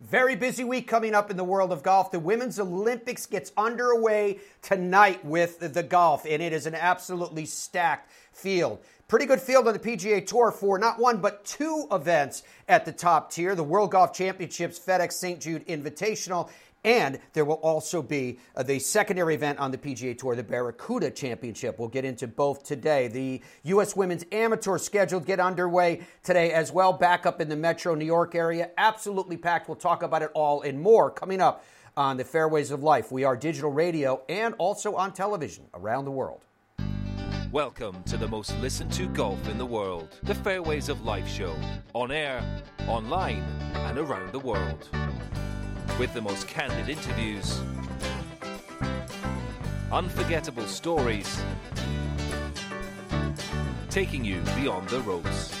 Very busy week coming up in the world of golf. The Women's Olympics gets underway tonight with the golf, and it is an absolutely stacked field. Pretty good field on the PGA Tour for not one, but two events at the top tier the World Golf Championships FedEx St. Jude Invitational and there will also be uh, the secondary event on the PGA Tour, the Barracuda Championship. We'll get into both today. The U.S. Women's Amateur scheduled get underway today as well, back up in the metro New York area. Absolutely packed. We'll talk about it all and more coming up on the Fairways of Life. We are digital radio and also on television around the world. Welcome to the most listened to golf in the world, the Fairways of Life show, on air, online, and around the world with the most candid interviews, unforgettable stories, taking you beyond the ropes.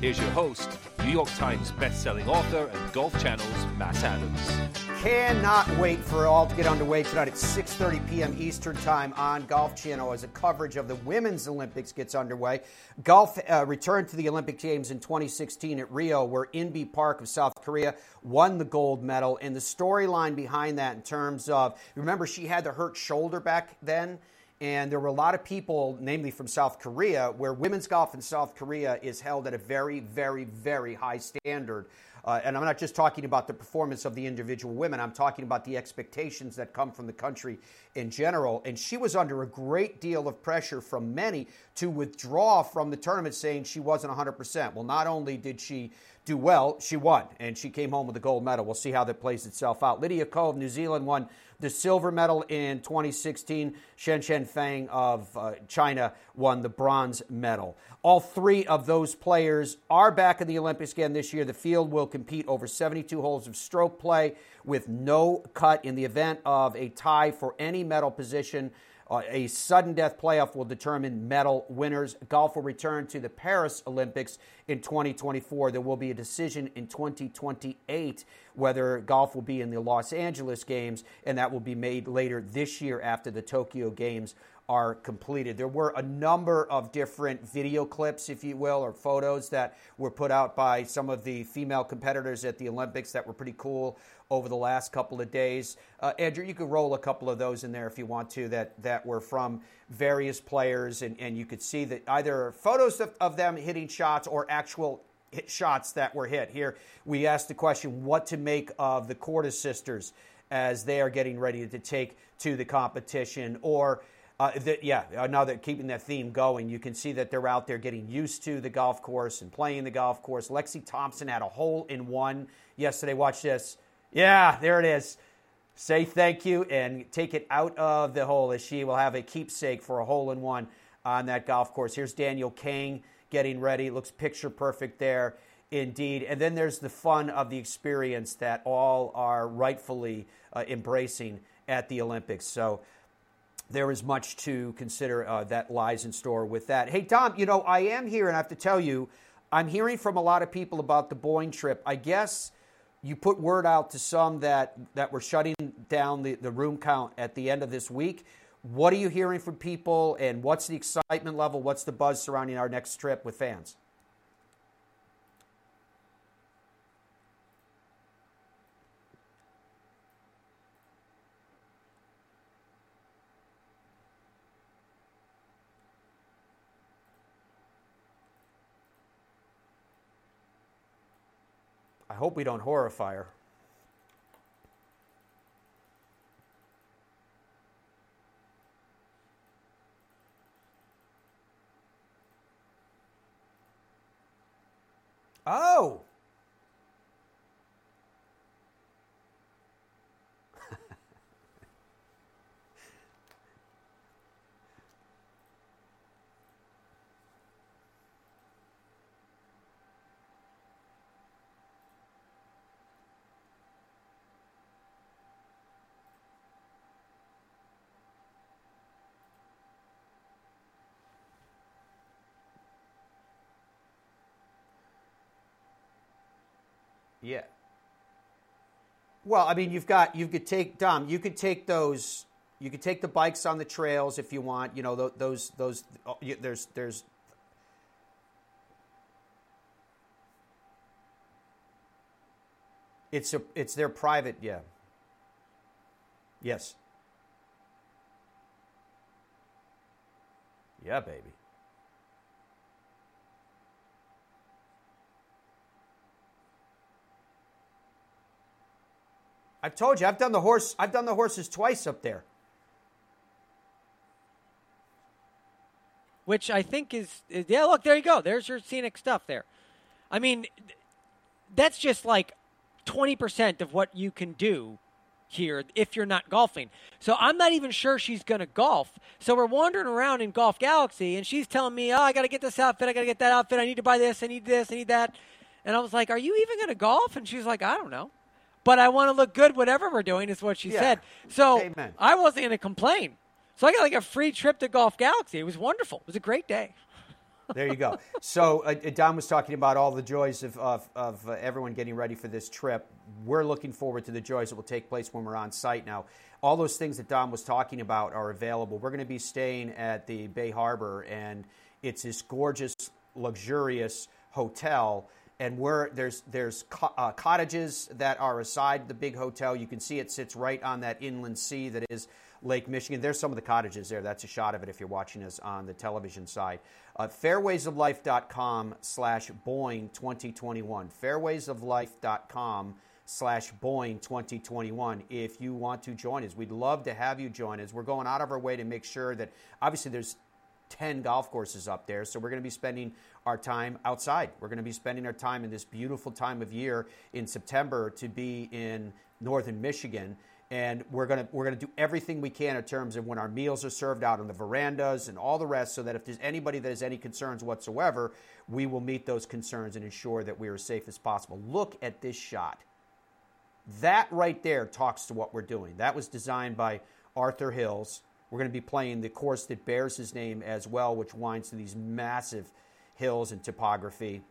Here's your host, New York Times best-selling author and Golf Channel's Matt Adams. Cannot wait for all to get underway tonight at 6:30 p.m. Eastern Time on Golf Channel as a coverage of the Women's Olympics gets underway. Golf uh, returned to the Olympic Games in 2016 at Rio, where Inbee Park of South Korea won the gold medal. And the storyline behind that, in terms of remember, she had the hurt shoulder back then. And there were a lot of people, namely from South Korea, where women's golf in South Korea is held at a very, very, very high standard. Uh, and I'm not just talking about the performance of the individual women, I'm talking about the expectations that come from the country in general. And she was under a great deal of pressure from many to withdraw from the tournament, saying she wasn't 100%. Well, not only did she do well, she won, and she came home with a gold medal. We'll see how that plays itself out. Lydia Ko of New Zealand won the silver medal in 2016. Shanshan Feng of uh, China won the bronze medal. All three of those players are back in the Olympics again this year. The field will compete over 72 holes of stroke play with no cut in the event of a tie for any medal position. Uh, a sudden death playoff will determine medal winners. Golf will return to the Paris Olympics in 2024. There will be a decision in 2028 whether golf will be in the Los Angeles Games, and that will be made later this year after the Tokyo Games are completed. There were a number of different video clips, if you will, or photos that were put out by some of the female competitors at the Olympics that were pretty cool over the last couple of days. Uh, Andrew, you could roll a couple of those in there if you want to that, that were from various players, and, and you could see that either photos of, of them hitting shots or actual shots that were hit. Here, we asked the question what to make of the Korda sisters as they are getting ready to take to the competition, or uh, the, yeah, now that keeping that theme going, you can see that they're out there getting used to the golf course and playing the golf course. Lexi Thompson had a hole in one yesterday. Watch this. Yeah, there it is. Say thank you and take it out of the hole as she will have a keepsake for a hole in one on that golf course. Here's Danielle Kang getting ready. Looks picture perfect there indeed. And then there's the fun of the experience that all are rightfully uh, embracing at the Olympics. So there is much to consider uh, that lies in store with that. Hey, Tom, you know, I am here and I have to tell you, I'm hearing from a lot of people about the Boyne trip. I guess you put word out to some that, that we're shutting down the, the room count at the end of this week. What are you hearing from people, and what's the excitement level? What's the buzz surrounding our next trip with fans? Hope we don't horrify her. Oh! Yeah. Well, I mean, you've got you could take Dom. You could take those. You could take the bikes on the trails if you want. You know those those. Oh, there's there's It's a it's their private, yeah. Yes. Yeah, baby. I've told you, I've done the horse. I've done the horses twice up there. Which I think is, is yeah. Look, there you go. There's your scenic stuff there. I mean, that's just like twenty percent of what you can do here if you're not golfing. So I'm not even sure she's going to golf. So we're wandering around in Golf Galaxy, and she's telling me, "Oh, I got to get this outfit. I got to get that outfit. I need to buy this. I need this. I need that." And I was like, "Are you even going to golf?" And she's like, "I don't know." But I want to look good whatever we're doing is what she Yeah. said. So Amen. I wasn't going to complain. So I got like a free trip to Golf Galaxy. It was wonderful. It was a great day. There you go. So uh, Don was talking about all the joys of, of, of uh, everyone getting ready for this trip. We're looking forward to the joys that will take place when we're on site now. All those things that Don was talking about are available. We're going to be staying at the Bay Harbor, and it's this gorgeous, luxurious hotel. And there's, there's co- uh, cottages that are aside the big hotel. You can see it sits right on that inland sea that is Lake Michigan. There's some of the cottages there. That's a shot of it if you're watching us on the television side. Uh, fairwaysoflife.com slash Boyne 2021. Fairwaysoflife.com slash Boyne 2021 if you want to join us. We'd love to have you join us. We're going out of our way to make sure that obviously there's 10 golf courses up there. So we're going to be spending our time outside. We're going to be spending our time in this beautiful time of year in September to be in northern Michigan. And we're going to we're going to do everything we can in terms of when our meals are served out on the verandas and all the rest, so that if there's anybody that has any concerns whatsoever, we will meet those concerns and ensure that we are as safe as possible. Look at this shot. That right there talks to what we're doing. That was designed by Arthur Hills. We're going to be playing the course that bears his name as well, which winds through these massive hills and topography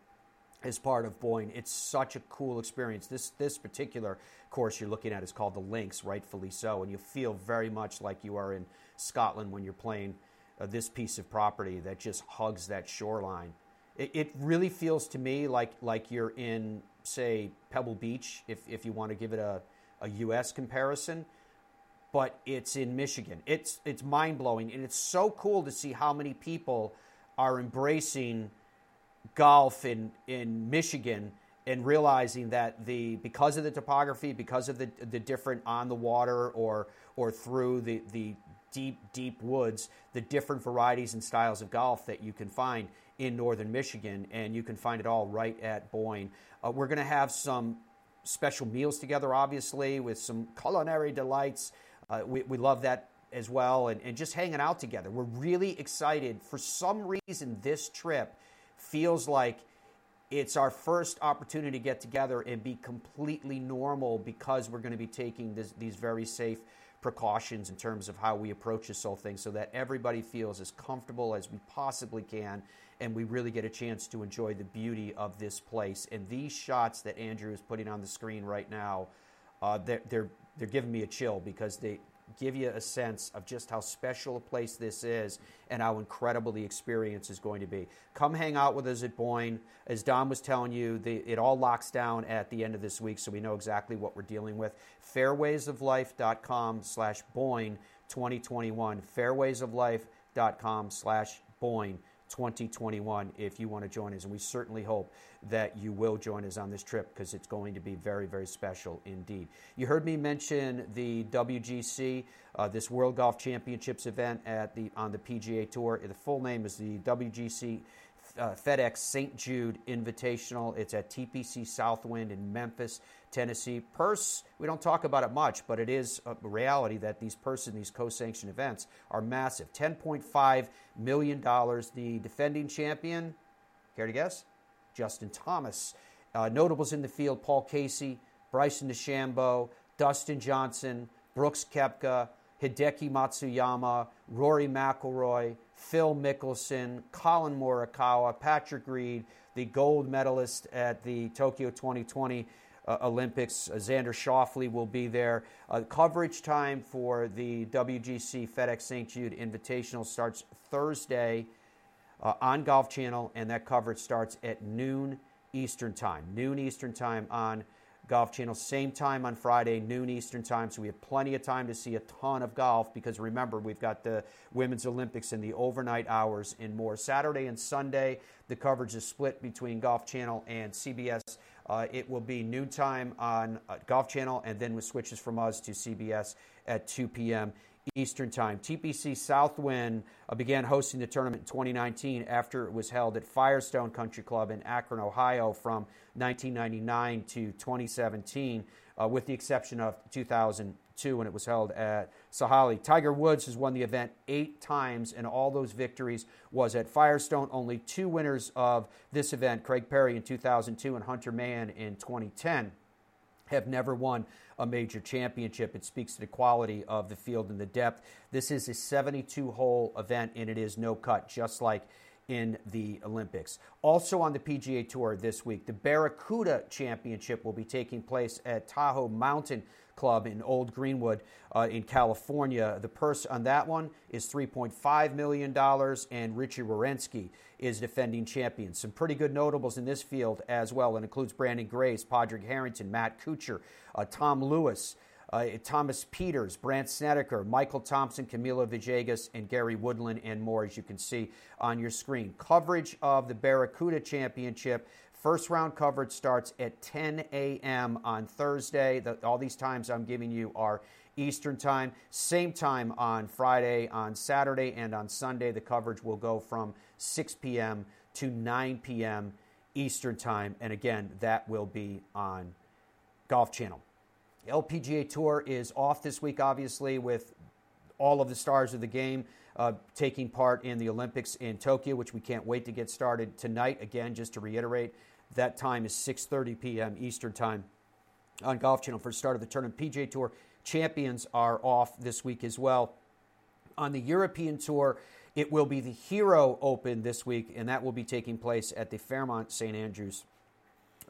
as part of Boyne. It's such a cool experience. This this particular course you're looking at is called the Links, rightfully so, and you feel very much like you are in Scotland when you're playing uh, this piece of property that just hugs that shoreline. It, it really feels to me like like you're in say Pebble Beach, if if you want to give it a a U.S. comparison but it's in Michigan. It's it's mind blowing, and it's so cool to see how many people are embracing golf in in Michigan and realizing that the because of the topography, because of the the different on the water or or through the the deep deep woods, the different varieties and styles of golf that you can find in northern Michigan, and you can find it all right at Boyne. Uh, we're going to have some special meals together, obviously, with some culinary delights. Uh, we, we love that as well, and, and just hanging out together. We're really excited. For some reason, this trip feels like it's our first opportunity to get together and be completely normal because we're going to be taking this, these very safe precautions in terms of how we approach this whole thing so that everybody feels as comfortable as we possibly can and we really get a chance to enjoy the beauty of this place. And these shots that Andrew is putting on the screen right now, uh, they're, they're, they're giving me a chill because they give you a sense of just how special a place this is and how incredible the experience is going to be. Come hang out with us at Boyne. As Don was telling you, the, it all locks down at the end of this week, so we know exactly what we're dealing with. Fairwaysoflife.com slash Boyne 2021. Fairwaysoflife.com slash Boyne 2021 if you want to join us. And we certainly hope that you will join us on this trip because it's going to be very, very special indeed. You heard me mention the WGC, uh, this World Golf Championships event at the on the PGA Tour. The full name is the WGC uh, FedEx St. Jude Invitational. It's at TPC Southwind in Memphis, Tennessee. Purse, we don't talk about it much, but it is a reality that these purse and these co-sanctioned events are massive. $10.5 million. The defending champion, care to guess? Justin Thomas. Uh, notables in the field, Paul Casey, Bryson DeChambeau, Dustin Johnson, Brooks Koepka, Hideki Matsuyama, Rory McIlroy, Phil Mickelson, Collin Morikawa, Patrick Reed, the gold medalist at the Tokyo 2020 uh, Olympics. Uh, Xander Schauffele will be there. Uh, coverage time for the WGC FedEx St. Jude Invitational starts Thursday uh, on Golf Channel, and that coverage starts at noon Eastern Time. Noon Eastern Time on Golf Channel, same time on Friday, noon Eastern time. So we have plenty of time to see a ton of golf because remember, we've got the Women's Olympics in the overnight hours and more. Saturday and Sunday, the coverage is split between Golf Channel and CBS. Uh, it will be noontime on uh, Golf Channel and then with switches from us to CBS at 2 p.m. Eastern Time. TPC Southwind uh, began hosting the tournament in 2019 after it was held at Firestone Country Club in Akron, Ohio from 1999 to 2017, uh, with the exception of 2002 when it was held at Sahalee. Tiger Woods has won the event eight times, and all those victories was at Firestone. Only two winners of this event, Craig Parry in 2002 and Hunter Mahan in 2010, have never won a major championship. It speaks to the quality of the field and the depth. This is a 72 hole event, and it is no cut, just like in the Olympics. Also on the PGA Tour this week, the Barracuda Championship will be taking place at Tahoe Mountain Club in Old Greenwood uh, in California. The purse on that one is $3.5 million, and Richie Werenski is defending champion. Some pretty good notables in this field as well. It includes Branden Grace, Padraig Harrington, Matt Kuchar, uh, Tom Lewis. Uh, Thomas Pieters, Brandt Snedeker, Michael Thompson, Camilo Villegas, and Gary Woodland, and more, as you can see on your screen. Coverage of the Barracuda Championship. First round coverage starts at 10 a.m. on Thursday. The, all these times I'm giving you are Eastern Time. Same time on Friday, on Saturday, and on Sunday. The coverage will go from 6 p.m. to 9 p.m. Eastern Time. And again, that will be on Golf Channel. LPGA Tour is off this week, obviously, with all of the stars of the game uh, taking part in the Olympics in Tokyo, which we can't wait to get started tonight. Again, just to reiterate, that time is 6:30 p.m. Eastern Time on Golf Channel for the start of the tournament. PGA Tour champions are off this week as well. On the European Tour, it will be the Hero Open this week, and that will be taking place at the Fairmont St Andrews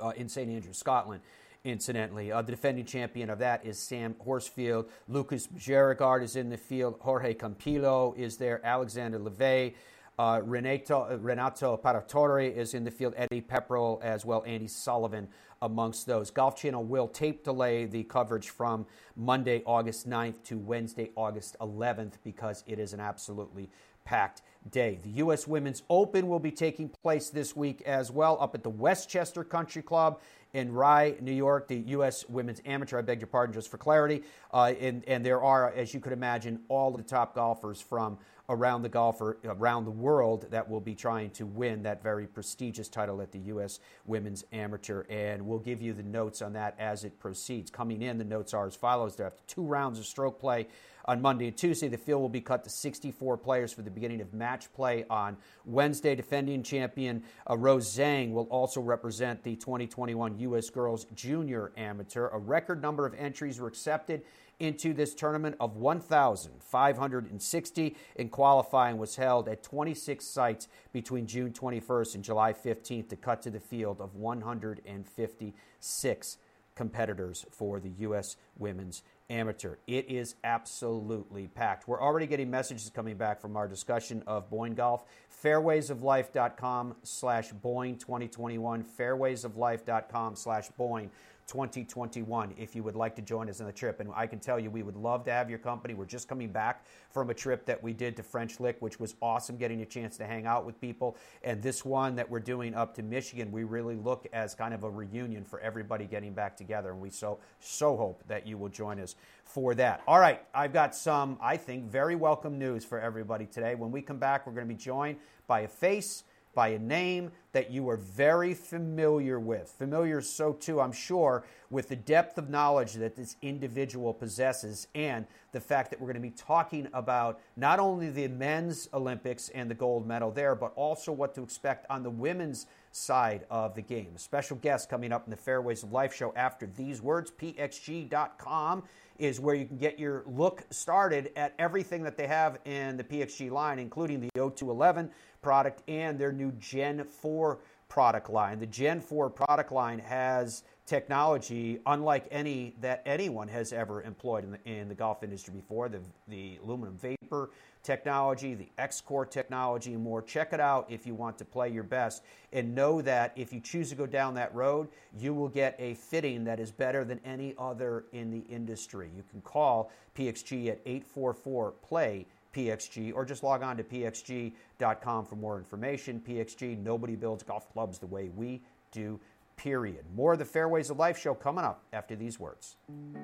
uh, in St Andrews, Scotland incidentally. Uh, the defending champion of that is Sam Horsfield. Lucas Bjerregaard is in the field. Jorge Campillo is there. Alexander Levy. Uh, Renato, Renato Paratore is in the field. Eddie Pepperell as well. Andy Sullivan amongst those. Golf Channel will tape delay the coverage from Monday, August 9th to Wednesday, August 11th because it is an absolutely packed day. The U.S. Women's Open will be taking place this week as well up at the Westchester Country Club in Rye, New York, the U.S. Women's Amateur. I beg your pardon, just for clarity. Uh, and, and there are, as you could imagine, all the top golfers from around the golfer around the world that will be trying to win that very prestigious title at the U.S. Women's Amateur. And we'll give you the notes on that as it proceeds. Coming in, the notes are as follows: there are two rounds of stroke play on Monday and Tuesday. The field will be cut to 64 players for the beginning of match play on Wednesday. Defending champion uh, Rose Zhang will also represent the 2021 U.S. Girls Junior Amateur. A record number of entries were accepted into this tournament of 1,560, and qualifying was held at 26 sites between June 21st and July 15th to cut to the field of 156 competitors for the U.S. Women's Amateur. It is absolutely packed. We're already getting messages coming back from our discussion of Boyne Golf. Fairwaysoflife.com slash Boyne 2021. Fairwaysoflife.com slash Boyne 2021 if you would like to join us on the trip. And I can tell you, we would love to have your company. We're just coming back from a trip that we did to French Lick, which was awesome getting a chance to hang out with people. And this one that we're doing up to Michigan, we really look as kind of a reunion for everybody getting back together. And we so, so hope that you will join us for that. All right, I've got some, I think, very welcome news for everybody today. When we come back, we're going to be joined by a face by a name that you are very familiar with. Familiar so too, I'm sure, with the depth of knowledge that this individual possesses and the fact that we're going to be talking about not only the men's Olympics and the gold medal there, but also what to expect on the women's side of the game. A special guest coming up in the Fairways of Life show after these words. PXG.com is where you can get your look started at everything that they have in the PXG line, including the O211 product and their new Gen 4 product line. The Gen 4 product line has technology unlike any that anyone has ever employed in the, in the golf industry before. The, the aluminum vapor technology, the X-Core technology, and more. Check it out if you want to play your best. And know that if you choose to go down that road, you will get a fitting that is better than any other in the industry. You can call PXG at 844 PLAY PXG or just log on to pxg.com for more information. PXG, nobody builds golf clubs the way we do period. More of the Fairways of Life show coming up after these words.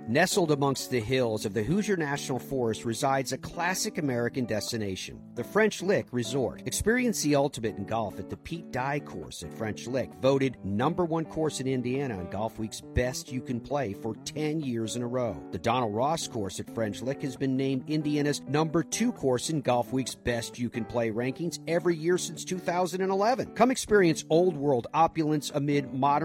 Nestled amongst the hills of the Hoosier National Forest resides a classic American destination, the French Lick Resort. Experience the ultimate in golf at the Pete Dye course at French Lick, voted number one course in Indiana on Golf Week's Best You Can Play for 10 years in a row. The Donald Ross course at French Lick has been named Indiana's number two course in Golf Week's Best You Can Play rankings every year since 2011. Come experience old world opulence amid modern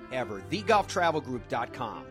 ever. TheGolfTravelGroup.com.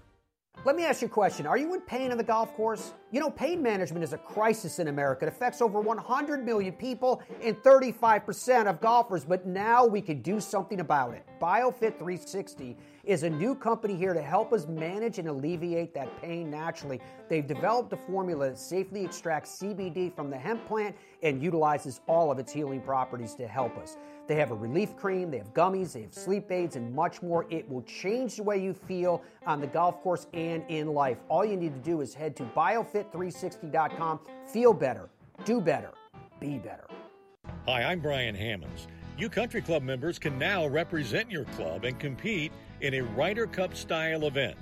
Let me ask you a question. Are you in pain on the golf course? You know, pain management is a crisis in America. It affects over 100 million people and 35% of golfers, but now we can do something about it. BioFit 360 is a new company here to help us manage and alleviate that pain naturally. They've developed a formula that safely extracts CBD from the hemp plant and utilizes all of its healing properties to help us. They have a relief cream, they have gummies, they have sleep aids, and much more. It will change the way you feel on the golf course and in life. All you need to do is head to biofit360.com. Feel better, do better, be better. Hi, I'm Brian Hammonds. You country club members can now represent your club and compete in a Ryder Cup style event.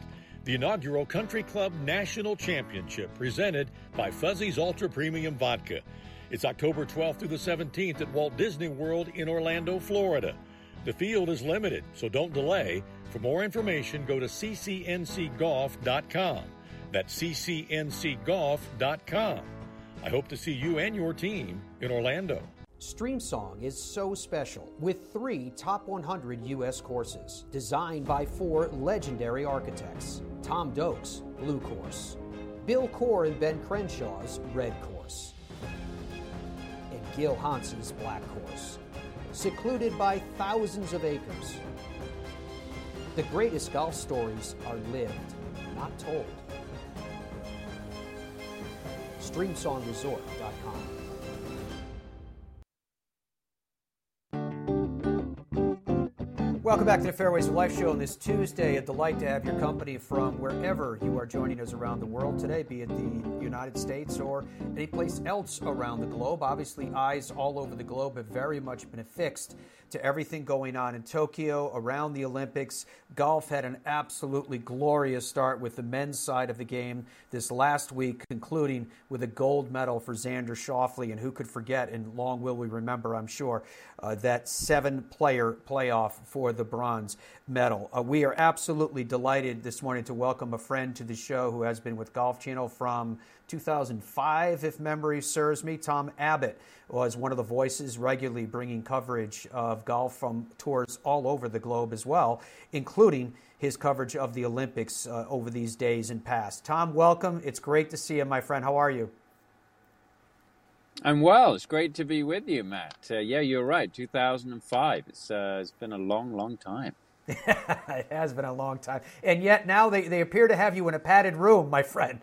The inaugural Country Club National Championship presented by Fuzzy's Ultra Premium Vodka. It's October 12th through the 17th at Walt Disney World in Orlando, Florida. The field is limited, so don't delay. For more information, go to ccncgolf.com. That's ccncgolf.com. I hope to see you and your team in Orlando. StreamSong is so special with three top 100 U.S. courses designed by four legendary architects Tom Doak's Blue Course, Bill Coore and Ben Crenshaw's Red Course, and Gil Hanse's Black Course, secluded by thousands of acres. The greatest golf stories are lived, not told. StreamSongResort.com. Welcome back to the Fairways of Life show on this Tuesday. A delight to have your company from wherever you are joining us around the world today, be it the United States or any place else around the globe. Obviously, eyes all over the globe have very much been affixed to everything going on in Tokyo, around the Olympics. Golf had an absolutely glorious start with the men's side of the game this last week, concluding with a gold medal for Xander Schauffele. And who could forget, and long will we remember, I'm sure, uh, that seven player playoff for the bronze medal. Uh, we are absolutely delighted this morning to welcome a friend to the show who has been with Golf Channel from 2005, if memory serves me, Tom Abbott. was one of the voices regularly bringing coverage of golf from tours all over the globe as well, including his coverage of the Olympics uh, over these days and past. Tom, welcome. It's great to see you, my friend. How are you? I'm well. It's great to be with you, Matt. Uh, yeah, you're right. 2005. It's uh, it's been a long, long time. it has been a long time, and yet now they, they appear to have you in a padded room, my friend.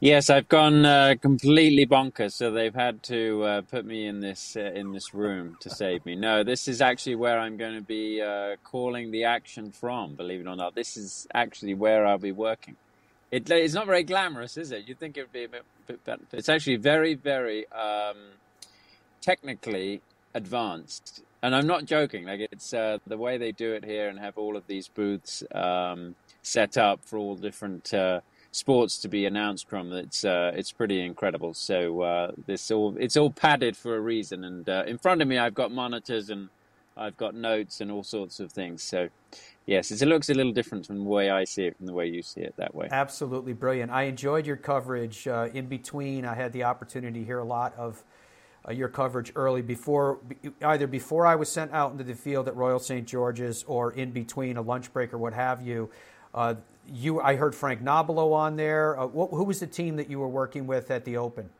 Yes, I've gone uh, completely bonkers. So they've had to uh, put me in this uh, in this room to save me. No, this is actually where I'm going to be uh, calling the action from. Believe it or not, this is actually where I'll be working. It, it's not very glamorous, is it? You'd think it would be a bit, bit better. It's actually very, very um, technically advanced, and I'm not joking. Like it's uh, the way they do it here, and have all of these booths um, set up for all different uh, sports to be announced from. It's uh, it's pretty incredible. So uh, this all it's all padded for a reason. And uh, in front of me, I've got monitors and I've got notes and all sorts of things. So yes, it looks a little different from the way I see it from the way you see it that way. Absolutely brilliant. I enjoyed your coverage. Uh, in between, I had the opportunity to hear a lot of. Uh, your coverage early before either before I was sent out into the field at Royal St. George's or in between a lunch break or what have you. Uh, you, I heard Frank Nobilo on there. Uh, what, who was the team that you were working with at the Open?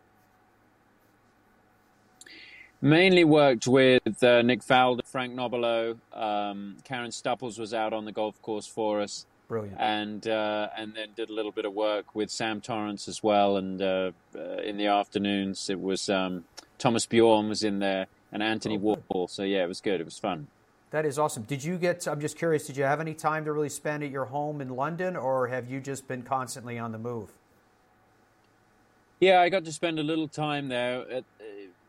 Mainly worked with uh, Nick Faldo, Frank Nobilo. Um, Karen Stupples was out on the golf course for us. Brilliant. And uh, and then did a little bit of work with Sam Torrance as well. And uh, uh in the afternoons, it was um, Thomas Bjorn was in there and Anthony oh, Wall. So yeah, it was good. It was fun. That is awesome. Did you get, I'm just curious, did you have any time to really spend at your home in London or have you just been constantly on the move? Yeah, I got to spend a little time there. Uh,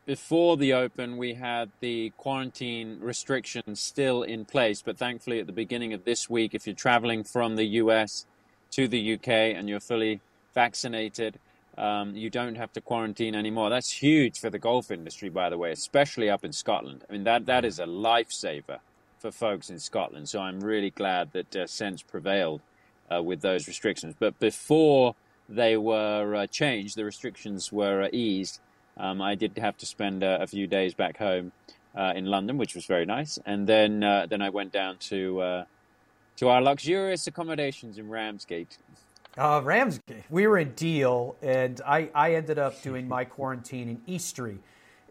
before the Open, we had the quarantine restrictions still in place, but thankfully at the beginning of this week, if you're traveling from the US to the UK and you're fully vaccinated, um, you don't have to quarantine anymore. That's huge for the golf industry, by the way, especially up in Scotland. I mean, that, that is a lifesaver for folks in Scotland. So I'm really glad that uh, sense prevailed uh, with those restrictions. But before they were uh, changed, the restrictions were uh, eased. Um, I did have to spend uh, a few days back home uh, in London, which was very nice, and then then I went down to to our luxurious accommodations in Ramsgate. Uh, Ramsgate. We were in Deal, and I, I ended up doing my quarantine in Eastry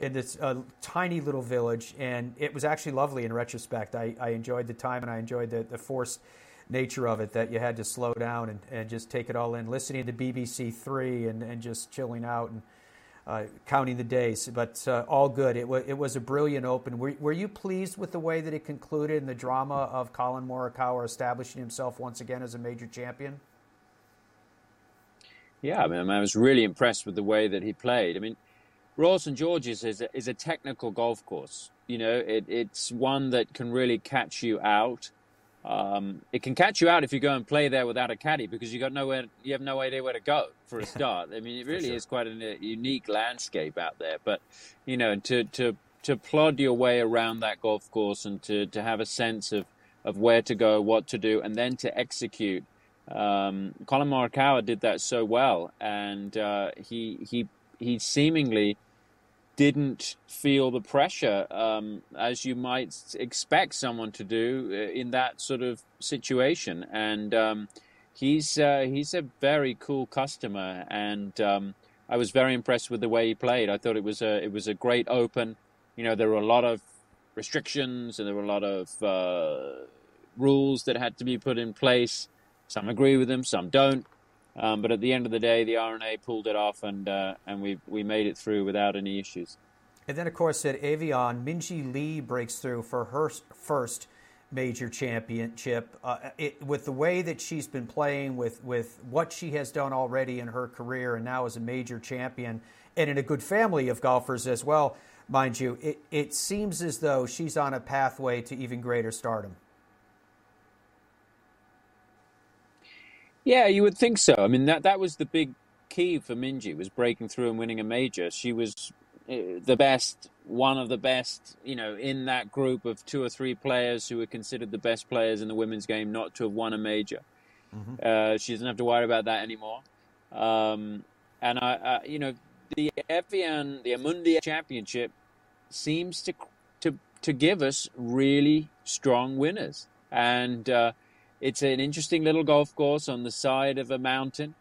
in this uh, tiny little village, and it was actually lovely in retrospect. I, I enjoyed the time and I enjoyed the, the forced nature of it that you had to slow down and, and just take it all in, listening to BBC Three and, and just chilling out and uh, counting the days. But uh, all good. It, w- it was a brilliant open. Were, were you pleased with the way that it concluded and the drama of Collin Morikawa establishing himself once again as a major champion? Yeah, I mean, I was really impressed with the way that he played. I mean, Royal St George's is a, is a technical golf course. You know, it, it's one that can really catch you out. Um, it can catch you out if you go and play there without a caddy because you got nowhere, you have no idea where to go for a start. I mean, it really sure. is quite a unique landscape out there. But you know, to to to plod your way around that golf course and to to have a sense of of where to go, what to do, and then to execute. Um, Collin Morikawa did that so well, and uh, he he he seemingly didn't feel the pressure um, as you might expect someone to do uh, in that sort of situation. And um, he's uh, he's a very cool customer, and um, I was very impressed with the way he played. I thought it was a it was a great open. You know, there were a lot of restrictions and there were a lot of uh, rules that had to be put in place. Some agree with them, some don't. Um, but at the end of the day, the R&A pulled it off, and uh, and we we made it through without any issues. And then, of course, at Evian, Minjee Lee breaks through for her first major championship. Uh, it, with the way that she's been playing, with with what she has done already in her career, and now as a major champion, and in a good family of golfers as well, mind you, it, it seems as though she's on a pathway to even greater stardom. Yeah, you would think so. I mean, that that was the big key for Minjee was breaking through and winning a major. She was uh, the best, one of the best, you know, in that group of two or three players who were considered the best players in the women's game not to have won a major. Mm-hmm. Uh, she doesn't have to worry about that anymore. Um, And I, uh, you know, the Evian, the Amundi Championship seems to to to give us really strong winners, and uh, it's an interesting little golf course on the side of a mountain.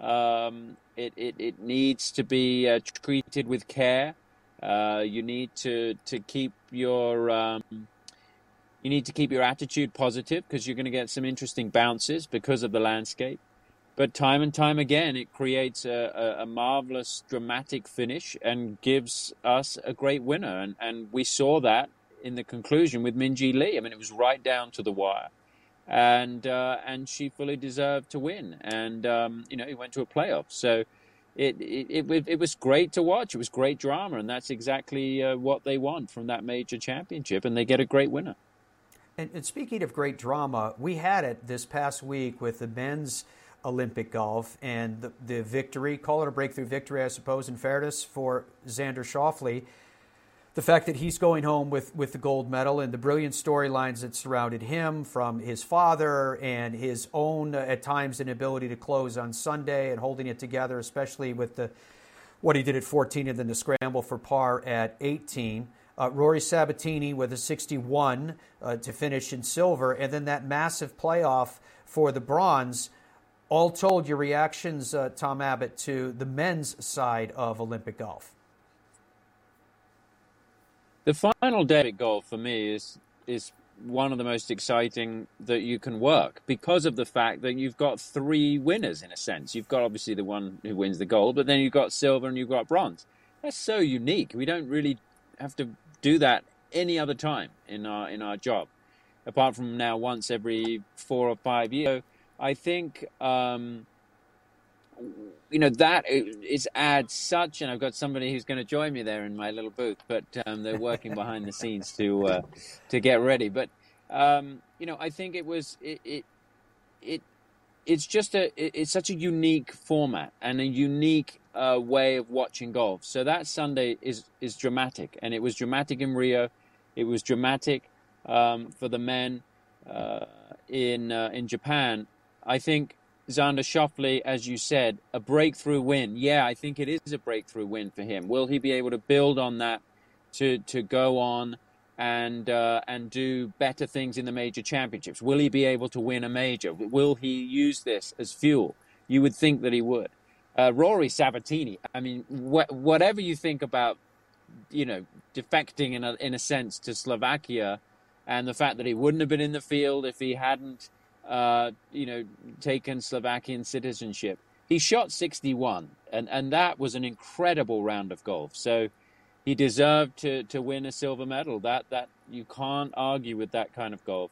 Um, it, it, it needs to be uh, treated with care. Uh, you need to to keep your um, you need to keep your attitude positive because you're going to get some interesting bounces because of the landscape. But time and time again, it creates a, a, a marvelous dramatic finish and gives us a great winner. And, and we saw that in the conclusion with Minjee Lee. I mean, it was right down to the wire. And uh, and she fully deserved to win. And um, you know, he went to a playoff. So it, it, it it was great to watch. It was great drama, and that's exactly uh, what they want from that major championship. And they get a great winner. And, and speaking of great drama, we had it this past week with the men's Olympic golf and the, the victory, call it a breakthrough victory, I suppose, in fairness, for Xander Schauffele. The fact that he's going home with, with the gold medal and the brilliant storylines that surrounded him from his father and his own, uh, at times, inability to close on Sunday and holding it together, especially with the what he did at 14 and then the scramble for par at 18. Uh, Rory Sabatini with a 61 uh, to finish in silver, and then that massive playoff for the bronze. All told, your reactions, uh, Tom Abbott, to the men's side of Olympic golf. The final day golf for me is is one of the most exciting that you can work because of the fact that you've got three winners in a sense. You've got obviously the one who wins the gold, but then you've got silver and you've got bronze. That's so unique. We don't really have to do that any other time in our in our job, apart from now once every four or five years. So I think um, you know that is adds such, and I've got somebody who's going to join me there in my little booth, but um, they're working behind the scenes to uh, to get ready. But um, you know, I think it was it it. it it's just a it's such a unique format and a unique uh, way of watching golf. So that Sunday is is dramatic, and it was dramatic in Rio. It was dramatic um, for the men uh, in uh, in Japan. I think Xander Schauffele, as you said, a breakthrough win. Yeah, I think it is a breakthrough win for him. Will he be able to build on that to to go on and uh, and do better things in the major championships? Will he be able to win a major? Will he use this as fuel? You would think that he would. Uh, Rory Sabatini. I mean, wh- whatever you think about, you know, defecting in a in a sense to Slovakia, and the fact that he wouldn't have been in the field if he hadn't, uh, you know, taken Slovakian citizenship. He shot 61, and and that was an incredible round of golf. So he deserved to to win a silver medal. That that you can't argue with that kind of golf.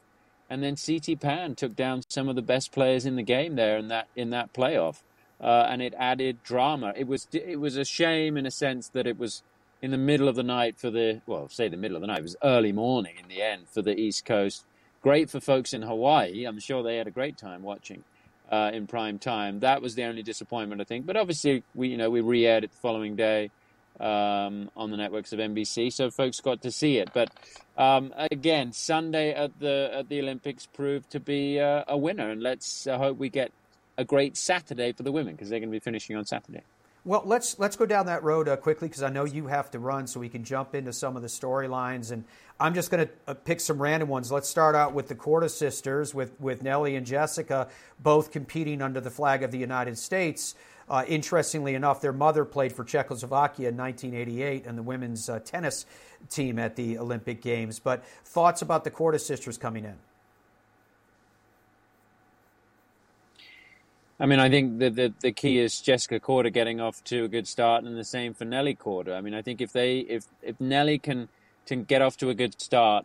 And then CT Pan took down some of the best players in the game there in that in that playoff uh, and it added drama. It was it was a shame in a sense that it was in the middle of the night for the well, say the middle of the night. It was early morning in the end for the East Coast. Great for folks in Hawaii. I'm sure they had a great time watching uh, in prime time. That was the only disappointment, I think. But obviously, we you know we re-aired it the following day um, on the networks of NBC, so folks got to see it. But um, again, Sunday at the at the Olympics proved to be uh, a winner, and let's uh, hope we get a great Saturday for the women because they're going to be finishing on Saturday. Well, let's let's go down that road uh, quickly because I know you have to run, so we can jump into some of the storylines. And I'm just going to uh, pick some random ones. Let's start out with the Korda sisters, with with Nelly and Jessica, both competing under the flag of the United States. Uh, interestingly enough, their mother played for Czechoslovakia in 1988 and the women's uh, tennis team at the Olympic Games. But thoughts about the Korda sisters coming in? I mean, I think the, the, the key is Jessica Korda getting off to a good start, and the same for Nelly Korda. I mean, I think if they if if Nelly can can get off to a good start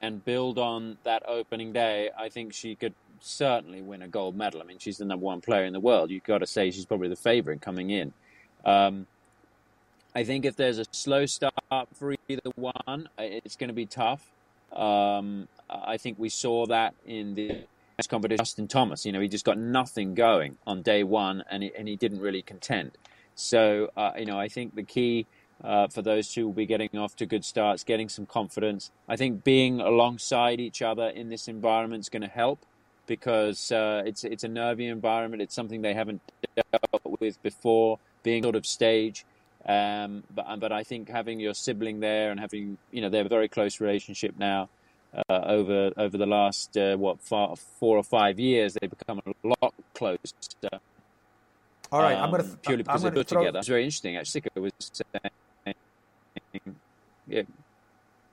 and build on that opening day, I think she could certainly win a gold medal. I mean, she's the number one player in the world. You've got to say she's probably the favorite coming in. Um, I think if there's a slow start for either one, it's going to be tough. Um, I think we saw that in the competition. Justin Thomas, you know, he just got nothing going on day one, and he, and he didn't really contend. So, uh, you know, I think the key uh, for those two will be getting off to good starts, getting some confidence. I think being alongside each other in this environment is going to help because uh, it's it's a nervy environment. It's something they haven't dealt with before. being sort of stage. Um, but but I think having your sibling there and having you know they have a very close relationship now. Uh, over over the last uh, what four, four or five years, they've become a lot closer. All right, um, I'm going to purely because they put throw... together. It's very interesting. Actually, it was saying, yeah.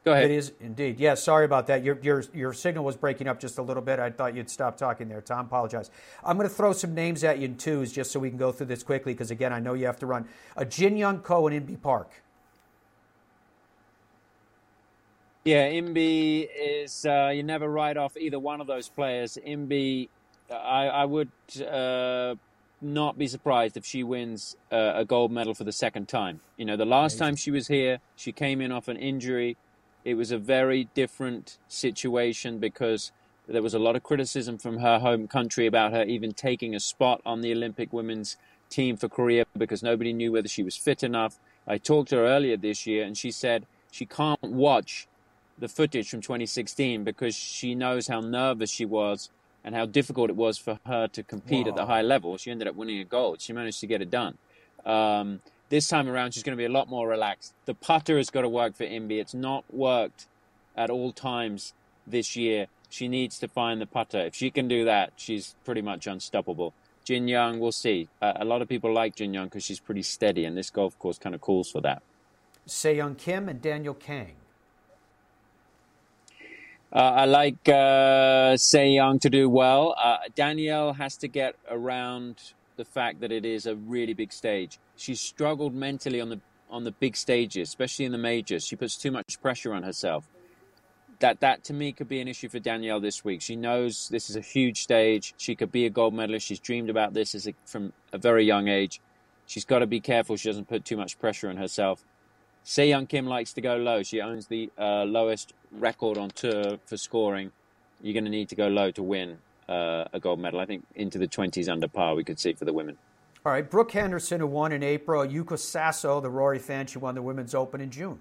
Go ahead. It is indeed. Yeah, sorry about that. Your, your, your signal was breaking up just a little bit. I thought you'd stop talking there, Tom. Apologize. I'm going to throw some names at you in twos just so we can go through this quickly because, again, I know you have to run. A Jin Young Ko and Inbee Park. Yeah, Inbee is, uh, you never write off either one of those players. Inbee, I, I would uh, not be surprised if she wins uh, a gold medal for the second time. You know, the last time she was here, she came in off an injury it was a very different situation because there was a lot of criticism from her home country about her even taking a spot on the Olympic women's team for Korea because nobody knew whether she was fit enough. I talked to her earlier this year and she said she can't watch the footage from 2016 because she knows how nervous she was and how difficult it was for her to compete Whoa. at the high level. She ended up winning a gold. She managed to get it done. Um, this time around, she's going to be a lot more relaxed. The putter has got to work for Inbee. It's not worked at all times this year. She needs to find the putter. If she can do that, she's pretty much unstoppable. Jin Young, we'll see. Uh, a lot of people like Jin Young because she's pretty steady, and this golf course kind of calls for that. Se-Young Kim and Danielle Kang. Uh, I like uh, Se-Young to do well. Uh, Danielle has to get around the fact that it is a really big stage. She's struggled mentally on the on the big stages, especially in the majors. She puts too much pressure on herself. That that to me could be an issue for Danielle this week. She knows this is a huge stage. She could be a gold medalist. She's dreamed about this as a, from a very young age. She's got to be careful she doesn't put too much pressure on herself. Se-Young Kim likes to go low. She owns the uh, lowest record on tour for scoring. You're going to need to go low to win uh, a gold medal. I think into the 20s under par we could see for the women. All right, Brooke Henderson, who won in April, Yuka Saso, the Rory fan, she won the Women's Open in June.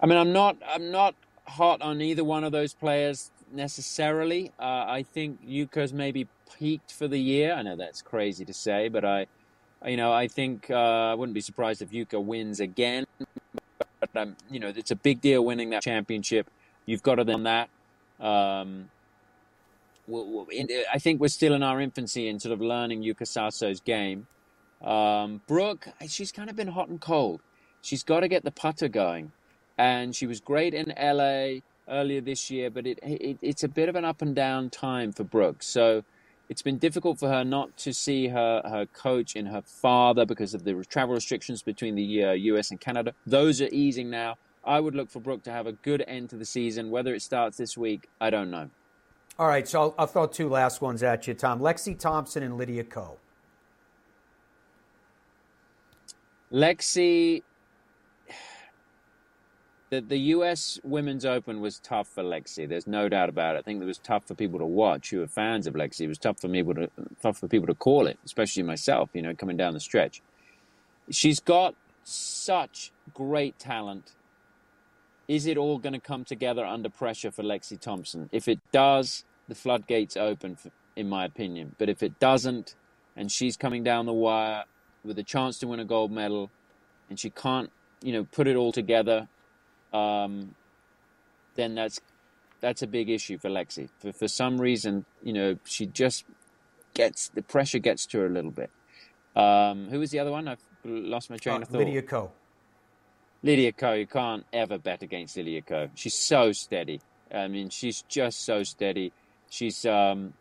I mean, I'm not, I'm not hot on either one of those players necessarily. Uh, I think Yuka's maybe peaked for the year. I know that's crazy to say, but I, you know, I think uh, I wouldn't be surprised if Yuka wins again. But um, you know, it's a big deal winning that championship. You've got to then that. Um, I think we're still in our infancy in sort of learning Yuka Saso's game. Um, Brooke, she's kind of been hot and cold. She's got to get the putter going. And she was great in LA earlier this year, but it, it, it's a bit of an up and down time for Brooke. So it's been difficult for her not to see her, her coach and her father because of the travel restrictions between the uh, US and Canada. Those are easing now. I would look for Brooke to have a good end to the season. Whether it starts this week, I don't know. All right, so I'll, I'll throw two last ones at you, Tom. Lexi Thompson and Lydia Ko. Lexi, the, the U.S. Women's Open was tough for Lexi. There's no doubt about it. I think it was tough for people to watch who are fans of Lexi. It was tough for people to tough for people to call it, especially myself. You know, coming down the stretch. She's got such great talent is it all going to come together under pressure for Lexi Thompson? If it does, the floodgates open, in my opinion. But if it doesn't, and she's coming down the wire with a chance to win a gold medal, and she can't, you know, put it all together, um, then that's that's a big issue for Lexi. For for some reason, you know, she just gets the pressure gets to her a little bit. Um, who was the other one? I've lost my train uh, of thought. Lydia Ko. Lydia Ko, you can't ever bet against Lydia Ko. She's so steady. I mean, she's just so steady. She's um,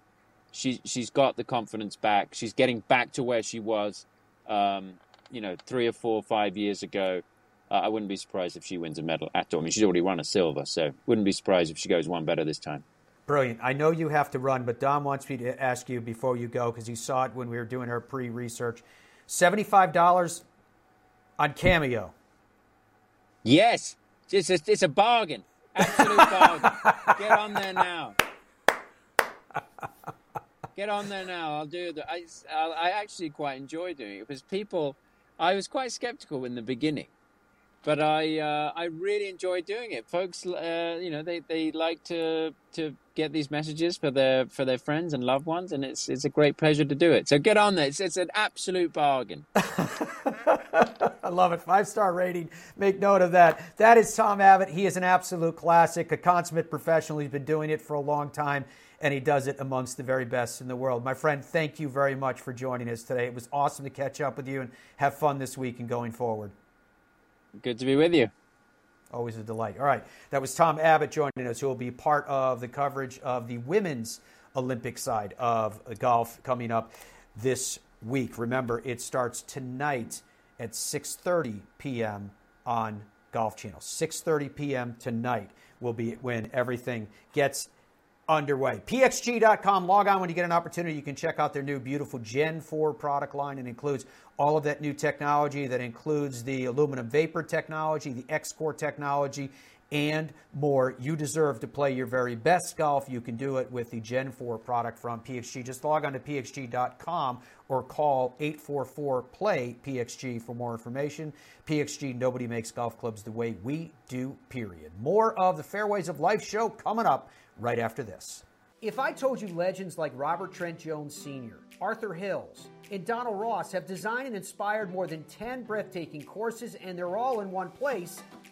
she she's got the confidence back. She's getting back to where she was, um, you know, three or four, five years ago. Uh, I wouldn't be surprised if she wins a medal at all. I mean, she's already won a silver, so wouldn't be surprised if she goes one better this time. Brilliant. I know you have to run, but Dom wants me to ask you before you go because he saw it when we were doing our pre-research. Seventy-five dollars on Cameo. Yes, it's a, it's a bargain. Absolute bargain. Get on there now. Get on there now. I'll do it. I, I actually quite enjoy doing it because people, I was quite skeptical in the beginning but I uh, I really enjoy doing it. Folks, uh, you know, they, they like to to get these messages for their for their friends and loved ones, and it's it's a great pleasure to do it. So get on there. It's, it's an absolute bargain. I love it. Five star rating. Make note of that. That is Tom Abbott. He is an absolute classic, a consummate professional. He's been doing it for a long time, and he does it amongst the very best in the world. My friend, thank you very much for joining us today. It was awesome to catch up with you and have fun this week and going forward. Good to be with you. Always a delight. All right. That was Tom Abbott joining us, who will be part of the coverage of the women's Olympic side of golf coming up this week. Remember, it starts tonight at 6:30 p.m. on Golf Channel. 6:30 p.m. tonight will be when everything gets underway. PXG.com. Log on when you get an opportunity. You can check out their new beautiful Gen 4 product line. It includes all of that new technology that includes the aluminum vapor technology, the X Core technology, and more. You deserve to play your very best golf. You can do it with the Gen 4 product from PXG. Just log on to pxg.com or call 844 play PXG for more information. PXG, nobody makes golf clubs the way we do, period. More of the Fairways of Life show coming up right after this. If I told you legends like Robert Trent Jones Sr., Arthur Hills, and Donald Ross have designed and inspired more than 10 breathtaking courses and they're all in one place,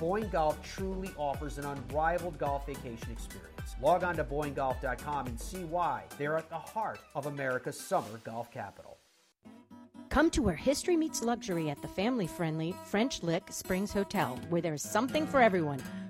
Boyne Golf truly offers an unrivaled golf vacation experience. Log on to BoyneGolf.com and see why they're at the heart of America's summer golf capital. Come to where history meets luxury at the family friendly French Lick Springs Hotel, where there's something for everyone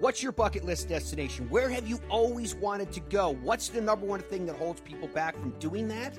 What's your bucket list destination? Where have you always wanted to go? What's the number one thing that holds people back from doing that?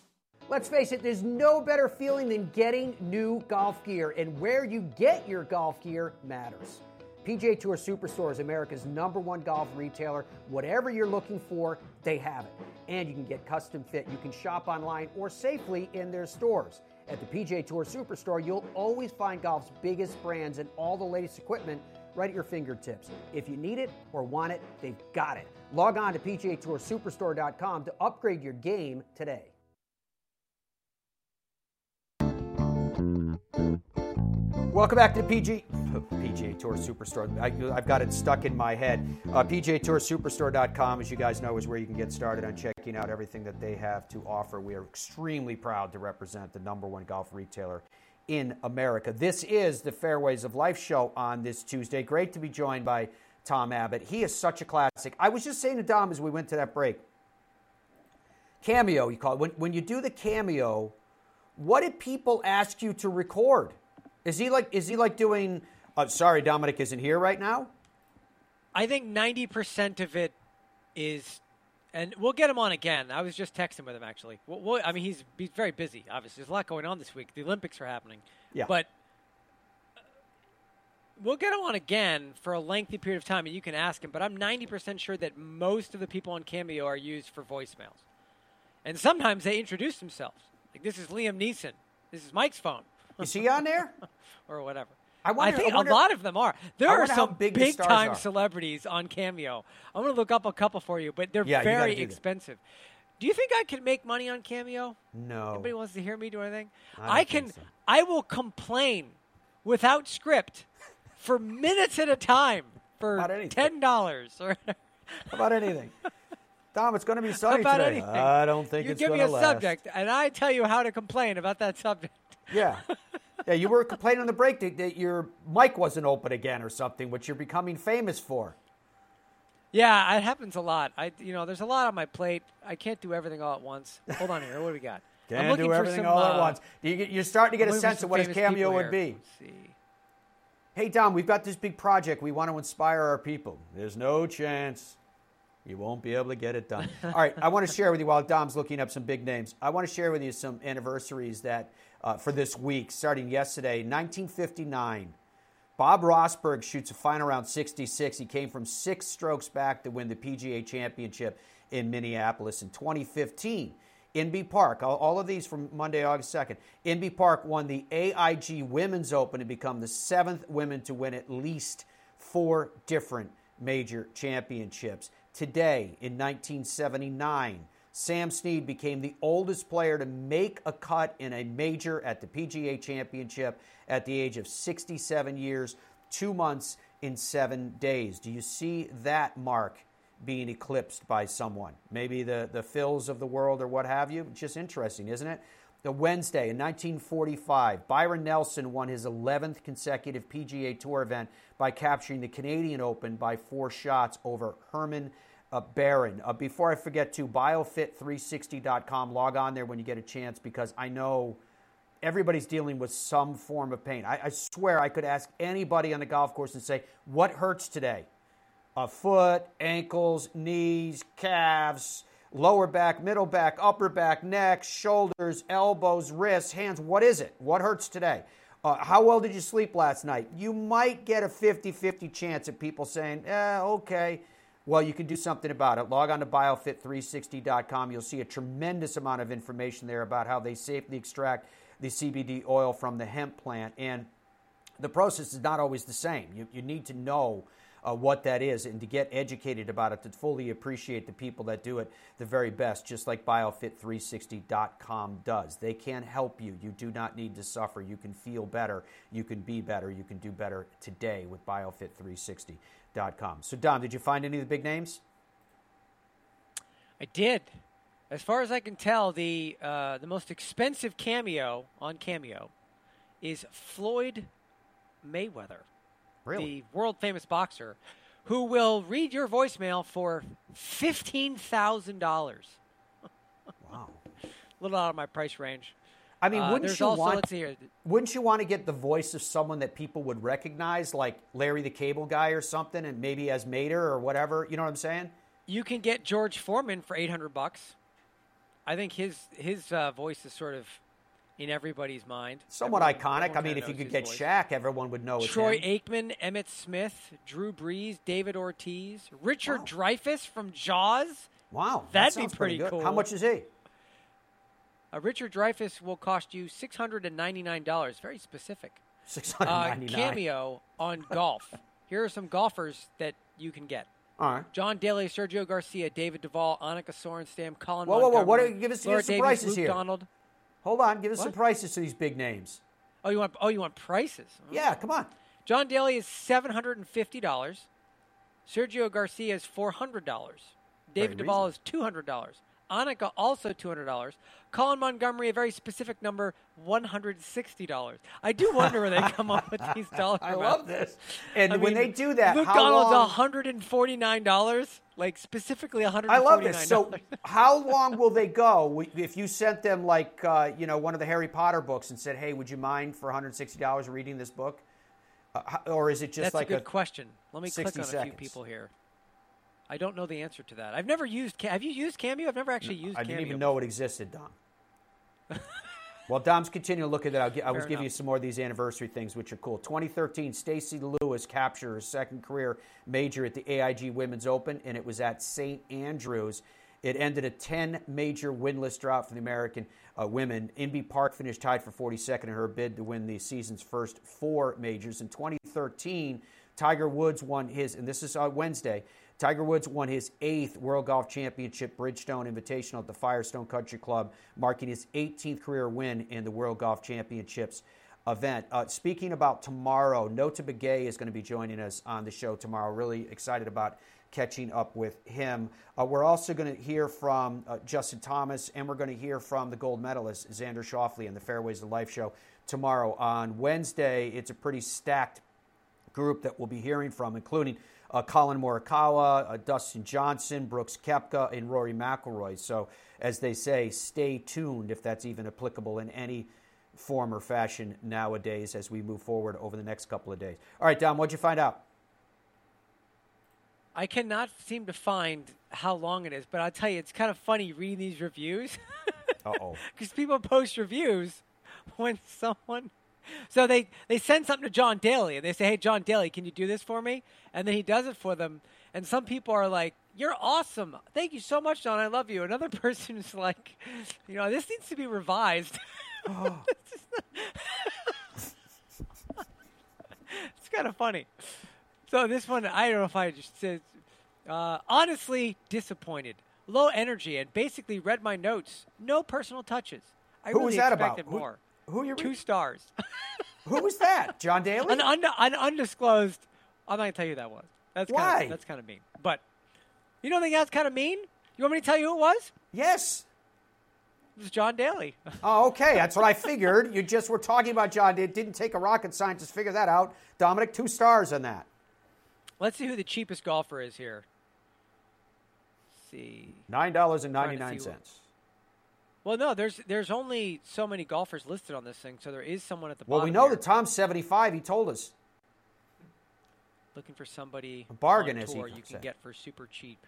Let's face it, there's no better feeling than getting new golf gear, and where you get your golf gear matters. PGA Tour Superstore is America's number one golf retailer. Whatever you're looking for, they have it. And you can get custom fit. You can shop online or safely in their stores. At the PGA Tour Superstore, you'll always find golf's biggest brands and all the latest equipment right at your fingertips. If you need it or want it, they've got it. Log on to PGATourSuperstore.com to upgrade your game today. Welcome back to PG, PGA Tour Superstore. I, have got it stuck in my head. Uh, PGATourSuperstore.com, as you guys know, is where you can get started on checking out everything that they have to offer. We are extremely proud to represent the number one golf retailer in America. This is the Fairways of Life show on this Tuesday. Great to be joined by Tom Abbott. He is such a classic. I was just saying to Tom as we went to that break cameo, you call it. When, when you do the cameo, what did people ask you to record? Is he like is he like doing uh, sorry Dominic isn't here right now? I think 90% of it is and we'll get him on again. I was just texting with him actually. We'll, we'll, I mean, he's he's very busy. Obviously, there's a lot going on this week. The Olympics are happening. Yeah. But uh, we'll get him on again for a lengthy period of time, and you can ask him. But I'm 90% sure that most of the people on Cameo are used for voicemails, and sometimes they introduce themselves. Like this is Liam Neeson. This is Mike's phone, Is he on there? or whatever. I wonder- think I wonder- a lot of them are. There are some big big time are. celebrities on Cameo. I'm going to look up a couple for you, but they're Yeah, very do that. expensive. Do you think I can make money on Cameo? No. Anybody wants to hear me do anything? I I, can. so. I will complain without script for minutes at a time for ten dollars. Or How about anything? Tom, it's going to be sunny about today. anything. I don't think you it's give me a last. subject, and I tell you how to complain about that subject. Yeah. Yeah, you were complaining on the break that, that your mic wasn't open again or something, which you're becoming famous for. Yeah, it happens a lot. I, you know, there's a lot on my plate. I can't do everything all at once. Hold on here. What do we got? I'm looking do for everything some, all uh, at once. You, you're starting to get a sense of what his cameo would be. Let's see. Hey, Dom, we've got this big project. We want to inspire our people. There's no chance you won't be able to get it done. All right, I want to share with you while Dom's looking up some big names. I want to share with you some anniversaries that uh, for this week, starting yesterday, 1959. Bob Rosburg shoots a final round 66. He came from six strokes back to win the PGA Championship in Minneapolis in 2015. Inbee Park, all, of these from Monday, August 2nd. Inbee Park won the AIG Women's Open to become the seventh women to win at least four different major championships. Today, in 1979, Sam Snead became the oldest player to make a cut in a major at the PGA Championship at the age of 67 years, two months in seven days. Do you see that mark being eclipsed by someone? Maybe the, the Phils of the world or what have you? Just interesting, isn't it? The Wednesday in 1945, Byron Nelson won his 11th consecutive PGA Tour event by capturing the Canadian Open by four shots over Herman uh, Barron. Uh, before I forget to, biofit360.com, log on there when you get a chance because I know everybody's dealing with some form of pain. I, I swear I could ask anybody on the golf course and say, What hurts today? A foot, ankles, knees, calves, lower back, middle back, upper back, neck, shoulders, elbows, wrists, hands. What is it? What hurts today? Uh, how well did you sleep last night? You might get a 50 50 chance of people saying, eh, okay. Well, you can do something about it. Log on to biofit360.com. You'll see a tremendous amount of information there about how they safely extract the CBD oil from the hemp plant. And the process is not always the same. You, you need to know uh, what that is and to get educated about it to fully appreciate the people that do it the very best, just like biofit360.com does. They can help you. You do not need to suffer. You can feel better. You can be better. You can do better today with biofit360.com. So, Dom, did you find any of the big names? I did. As far as I can tell, the uh, the most expensive cameo on Cameo is Floyd Mayweather, the world famous boxer, who will read your voicemail for fifteen thousand dollars. Wow. A little out of my price range. I mean, Uh, wouldn't you also, want? let's see here. Wouldn't you want to get the voice of someone that people would recognize, like Larry the Cable Guy or something, and maybe as Mater or whatever? You know what I'm saying? You can get George Foreman for eight hundred bucks. I think his his uh, voice is sort of in everybody's mind. Somewhat Everyone- iconic. I mean, if you could get voice. Shaq, everyone would know it's Troy him. Aikman, Emmitt Smith, Drew Brees, David Ortiz, Richard Wow. Dreyfuss from Jaws. Wow, that That'd be sounds pretty good. cool. How much is he? Uh, Richard Dreyfuss will cost you six hundred and ninety nine dollars. Very specific. Six hundred Uh, cameo on golf. Here are some golfers that you can get. All right. John Daly, Sergio Garcia, David Duval, Annika Sorenstam, Colin Whoa, whoa, whoa, what are- give us- give us some Davies, prices Luke here. Donald. Hold on. Give us some prices to these big names. Oh, you want? Oh, you want prices? Yeah, come on. John Daly is seven hundred and fifty dollars. Sergio Garcia is four hundred dollars. David Duval is two hundred dollars. Annika also two hundred dollars. Colin Montgomerie, a very specific number, one hundred sixty dollars. I do wonder where they come up with these dollar I love this. And I when mean, they do that, Luke how Donald's long? hundred and forty nine dollars, like specifically one hundred. I love this. So, how long will they go if you sent them like uh, you know one of the Harry Potter books and said, "Hey, would you mind for one hundred sixty dollars reading this book?" Uh, or is it just that's like a good question. Let me click 60 on a few people here. I don't know the answer to that. I've never used. Ca- Have you used Cameo? I've never actually used. Cam. I didn't Cameo even know it existed, Dom. well, Dom's continuing to look at that. I'll, gi- I was giving you some more of these anniversary things, which are cool. 2013, Stacy Lewis captured her second career major at the AIG Women's Open, and it was at St. Andrews. It ended a 10 major winless drought for the American uh, women. Inbee Park finished tied for 42nd in her bid to win the season's first four majors. In 2013, Tiger Woods won his, and this is Wednesday. Tiger Woods won his eighth World Golf Championship Bridgestone Invitational at the Firestone Country Club, marking his 18th career win in the World Golf Championships event. Uh, speaking about tomorrow, Nota Begay is going to be joining us on the show tomorrow. Really excited about catching up with him. Uh, we're also going to hear from uh, Justin Thomas, and we're going to hear from the gold medalist Xander Schauffele in the Fairways of Life show tomorrow. On Wednesday, it's a pretty stacked group that we'll be hearing from, including uh, Collin Morikawa, uh, Dustin Johnson, Brooks Koepka, and Rory McIlroy. So, as they say, stay tuned if that's even applicable in any form or fashion nowadays as we move forward over the next couple of days. All right, Dom, what'd you find out? I cannot seem to find how long it is, but I'll tell you, it's kind of funny reading these reviews Uh oh. because people post reviews when someone. So they, they send something to John Daly and they say, Hey, John Daly, can you do this for me? And then he does it for them. And some people are like, You're awesome. Thank you so much, John. I love you. Another person is like, You know, this needs to be revised. it's kind of funny. So this one, I don't know if I just said, uh, honestly disappointed, low energy, and basically read my notes. No personal touches. I Who really was that about? expected Who- who are you? Two reading? stars. Who was that? John Daly? An, un- an undisclosed. I'm not gonna tell you who that was. That's why. Kinda, that's kind of mean. But you don't think that's kind of mean? You want me to tell you who it was? Yes. It was John Daly. oh, okay. That's what I figured. You just were talking about John. It didn't take a rocket scientist to figure that out. Dominic, two stars on that. Let's see who the cheapest golfer is here. Let's see. $9.99. Well, no, there's there's only so many golfers listed on this thing, so there is someone at the Well, bottom. Well, we know that Tom's seventy five. He told us. looking for somebody A bargain, on tour you say. can get for super cheap.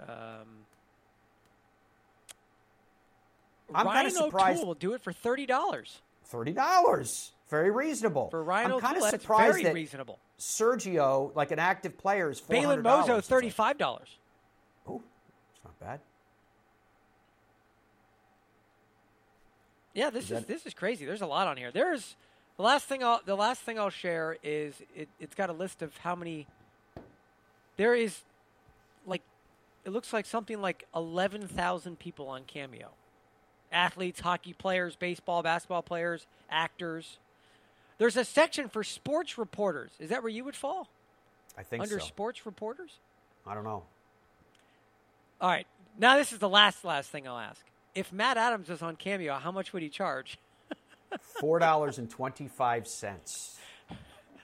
Um, I'm Ryan kinda surprised- O'Toole will do it for thirty dollars Thirty dollars. Very reasonable. for Ryan I'm kind of surprised very that reasonable. Sergio, like an active player, is four hundred dollars. Mozo thirty five dollars. Oh, it's not bad. Yeah, this is, that- this is crazy. There's a lot on here. There's the last thing I'll the last thing I'll share is it, it's got a list of how many. There is, like, it looks like something like eleven thousand people on Cameo. Athletes, hockey players, baseball, basketball players, actors. There's a section for sports reporters. Is that where you would fall I think under so. sports reporters? I don't know. All right. Now this is the last last thing I'll ask. If Matt Adams was on Cameo, how much would he charge? Four dollars and twenty five cents.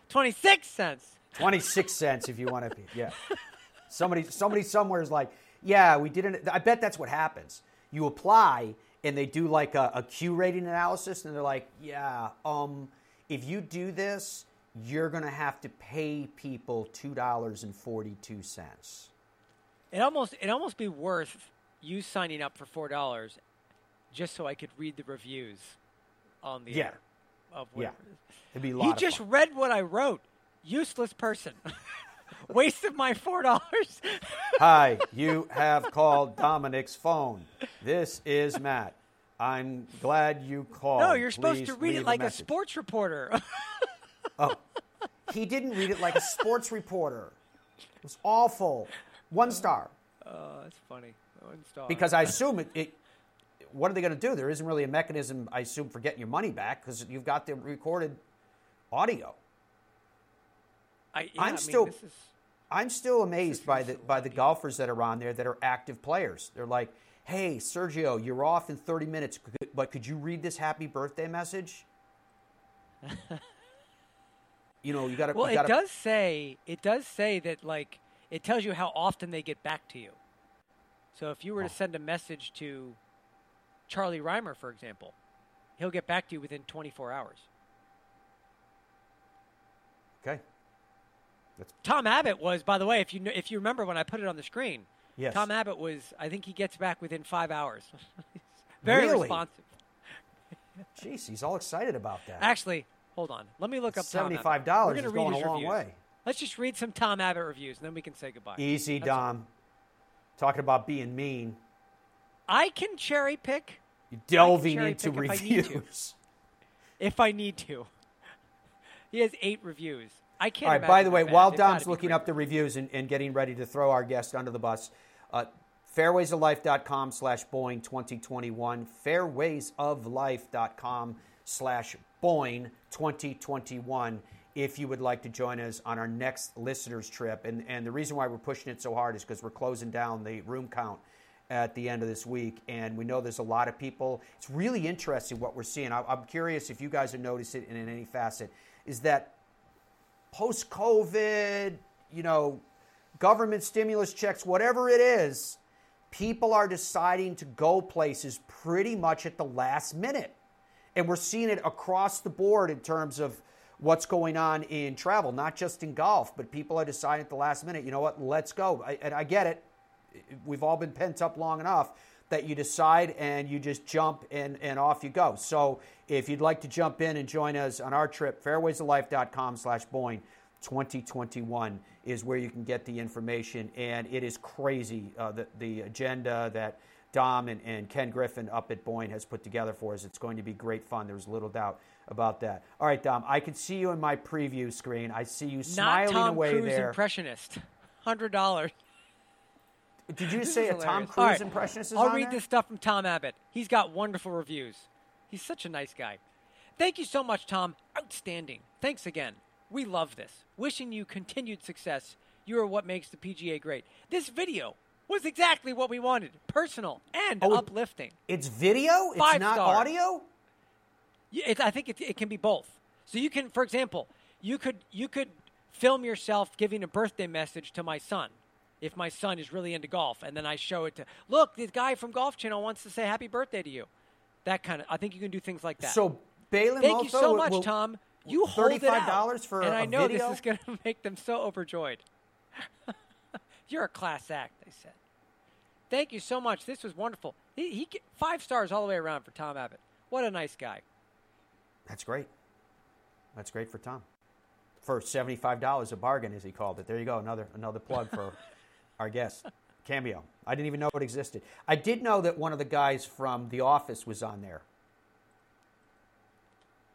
Twenty six cents. Twenty six cents if you want to. Be, yeah. Somebody, somebody somewhere is like, yeah, we didn't. I bet that's what happens. You apply and they do like a, a Q rating analysis, and they're like, yeah, um, if you do this, you're gonna have to pay people two dollars and forty two cents. It almost it almost be worth you signing up for four dollars just so I could read the reviews on the Yeah. of Yeah. It'd be a He just fun. read what I wrote. Useless person. Wasted my four dollars. Hi, you have called Dominic's phone. This is Matt. I'm glad you called. no, you're supposed Please to read it like a, message. sports reporter. Oh, he didn't read it like a sports reporter. It was awful. One star. oh, that's funny. Because I assume it. it what are they going to do? There isn't really a mechanism, I assume, for getting your money back because you've got the recorded audio. I, yeah, I'm I mean, still- is- I'm still amazed by the by the golfers that are on there that are active players. They're like, "Hey, Sergio, you're off in 30 minutes, but could you read this happy birthday message?" you know, you got to. well, it gotta, does say it does say that like it tells you how often they get back to you. So if you were to Oh. send a message to Charlie Rymer, for example, he'll get back to you within 24 hours. Okay. That's Tom Abbott was, by the way, if you kn- if you remember when I put it on the screen. Yes. Tom Abbott was. I think he gets back within five hours. Very Really? responsive. Jeez, he's all excited about that. Actually, hold on. Let me look up Tom Abbott. $75 We're read going his a long reviews. way. Let's just read some Tom Abbott reviews, and then we can say goodbye. Easy, That's. Dom. Talking about being mean. I can cherry pick Delving cherry into pick if I need to. reviews. if I need to. He has eight reviews. I can't. All right, by the way, while They've Dom's looking up the reviews and, and getting ready to throw our guest under the bus, uh, fairwaysoflife.com slash Boyne 2021, fairwaysoflife.com slash Boyne 2021 if you would like to join us on our next listeners trip. And, and the reason why we're pushing it so hard is because we're closing down the room count at the end of this week, and we know there's a lot of people. It's really interesting what we're seeing. I, I'm curious if you guys have noticed it in, in any facet. Is that post COVID, you know, government stimulus checks, whatever it is, people are deciding to go places pretty much at the last minute. And we're seeing it across the board in terms of what's going on in travel, not just in golf, but people are deciding at the last minute, you know what, let's go. I, and I get it. We've all been pent up long enough that you decide and you just jump and, and off you go. So if you'd like to jump in and join us on our trip, fairwaysoflife.com slash Boyne 2021 is where you can get the information. And it is crazy, uh, the, the agenda that Dom and, and Ken Griffin up at Boyne has put together for us. It's going to be great fun. There's little doubt about that. All right, Dom, I can see you in my preview screen. I see you smiling Not Tom away Cruise there. impressionist. Hundred dollars. Did you say a Tom Cruise right, impressionist is I'll read there? this stuff from Tom Abbott. He's got wonderful reviews. He's such a nice guy. Thank you so much, Tom. Outstanding. Thanks again. We love this. Wishing you continued success. You are what makes the PGA great. This video was exactly what we wanted personal and Oh, uplifting. It's video? It's Five not star. audio? It, I think it, it can be both. So you can, for example, you could you could film yourself giving a birthday message to my son, if my son is really into golf, and then I show it to look. This guy from Golf Channel wants to say happy birthday to you. That kind of. I think you can do things like that. So Balin thank you so much, will- Tom. You hold it out. $35 for and a I know video? this is going to make them so overjoyed. You're a class act, they said. Thank you so much. This was wonderful. He, he five stars all the way around for Tom Abbott. What a nice guy. That's great. That's great for Tom. For seventy-five dollars a bargain, as he called it. There you go. Another another plug for our guest cameo. I didn't even know it existed. I did know that one of the guys from The Office was on there.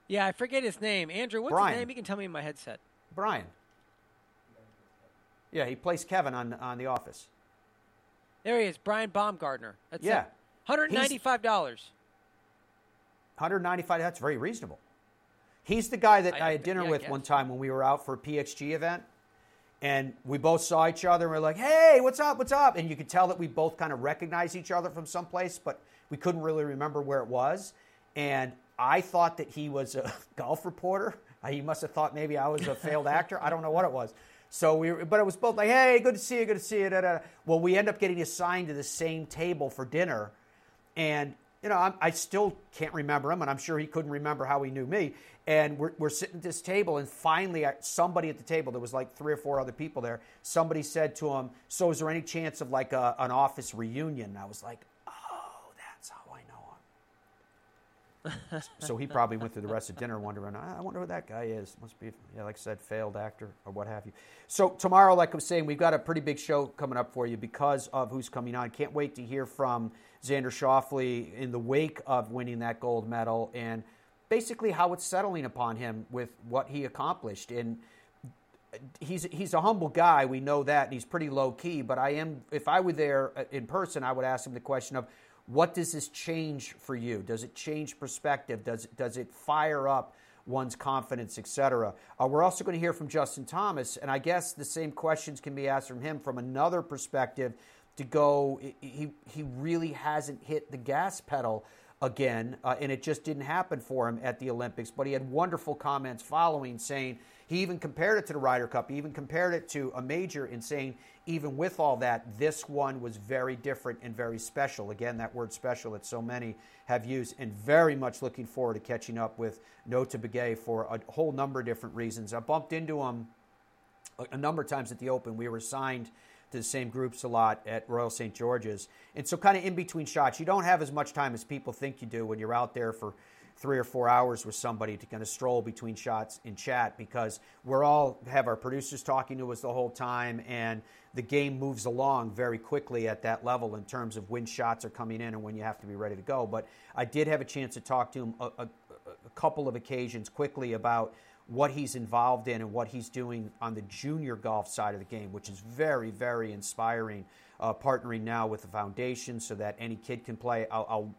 Yeah, I forget his name. Andrew, what's Brian. his name? You can tell me in my headset. Brian. Yeah, he plays Kevin on on The Office. There he is, Brian Baumgartner. That's Yeah. it. Hundred ninety-five dollars. 195 that's very reasonable. He's the guy that I- i, had dinner yeah, with one time when we were out for a pxg event and we both saw each other and we're like hey what's up? What's up? And you could tell that we both kind of recognized each other from someplace but we couldn't really remember where it was. And i thought that he was a golf reporter. Uh, he must have thought maybe i was a failed actor. I don't know what it was. So we were, but it was both like hey good to see you good to see you da, da. well we end up getting assigned to the same table for dinner and you know, I'm, I still can't remember him, and I'm sure he couldn't remember how he knew me. And we're, we're sitting at this table, and finally, I- somebody at the table, there was like three or four other people there, somebody said to him, So, is there any chance of like a, an office reunion? And I was like, Oh, that's how I know him. so he probably went through the rest of dinner wondering, I wonder who that guy is. Must be, yeah, like I said, failed actor or what have you. So tomorrow, like I was saying, we've got a pretty big show coming up for you because of who's coming on. Can't wait to hear from Xander Schauffele in the wake of winning that gold medal and basically how it's settling upon him with what he accomplished. And he's he's a humble guy. We know that, and he's pretty low key. But I am, if I were there uh, in person, I would ask him the question of, what does this change for you? Does it change perspective? Does does it fire up one's confidence, etc.? Uh, we're also going to hear from Justin Thomas, and I guess the same questions can be asked from him from another perspective. To go, he he really hasn't hit the gas pedal again, uh, and it just didn't happen for him at the Olympics. But he had wonderful comments following, saying he even compared it to the Ryder Cup. He even compared it to a major in saying, even with all that, this one was very different and very special. Again, that word special that so many have used, and very much looking forward to catching up with Nota Begay for a whole number of different reasons. I bumped into him a, a number of times at the Open. We were assigned the same groups a lot at Royal St. George's. And so, kind of in between shots, you don't have as much time as people think you do when you're out there for three or four hours with somebody to kind of stroll between shots and chat because we're all have our producers talking to us the whole time and the game moves along very quickly at that level in terms of when shots are coming in and when you have to be ready to go. But I did have a chance to talk to him a, a, a couple of occasions quickly about what he's involved in and what he's doing on the junior golf side of the game, which is very, very inspiring. Uh, partnering now with the foundation so that any kid can play. I'll, I'll,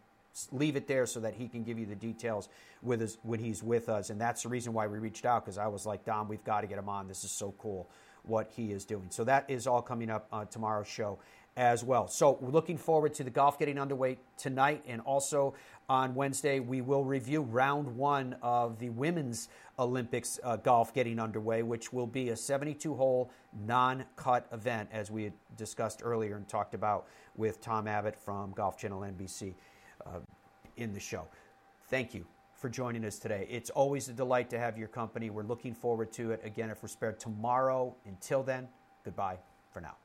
leave it there so that he can give you the details with us when he's with us. And that's the reason why we reached out because I was like, Dom, we've got to get him on. This is so cool what he is doing. So that is all coming up on tomorrow's show as well. So we're looking forward to the golf getting underway tonight and also on Wednesday we will review round one of the women's Olympics uh, golf getting underway, which will be a 72 hole non cut event as we had discussed earlier and talked about with Tom Abbott from Golf Channel NBC uh, in the show. Thank you for joining us today. It's always a delight to have your company. We're looking forward to it again if we're spared tomorrow. Until then, goodbye for now.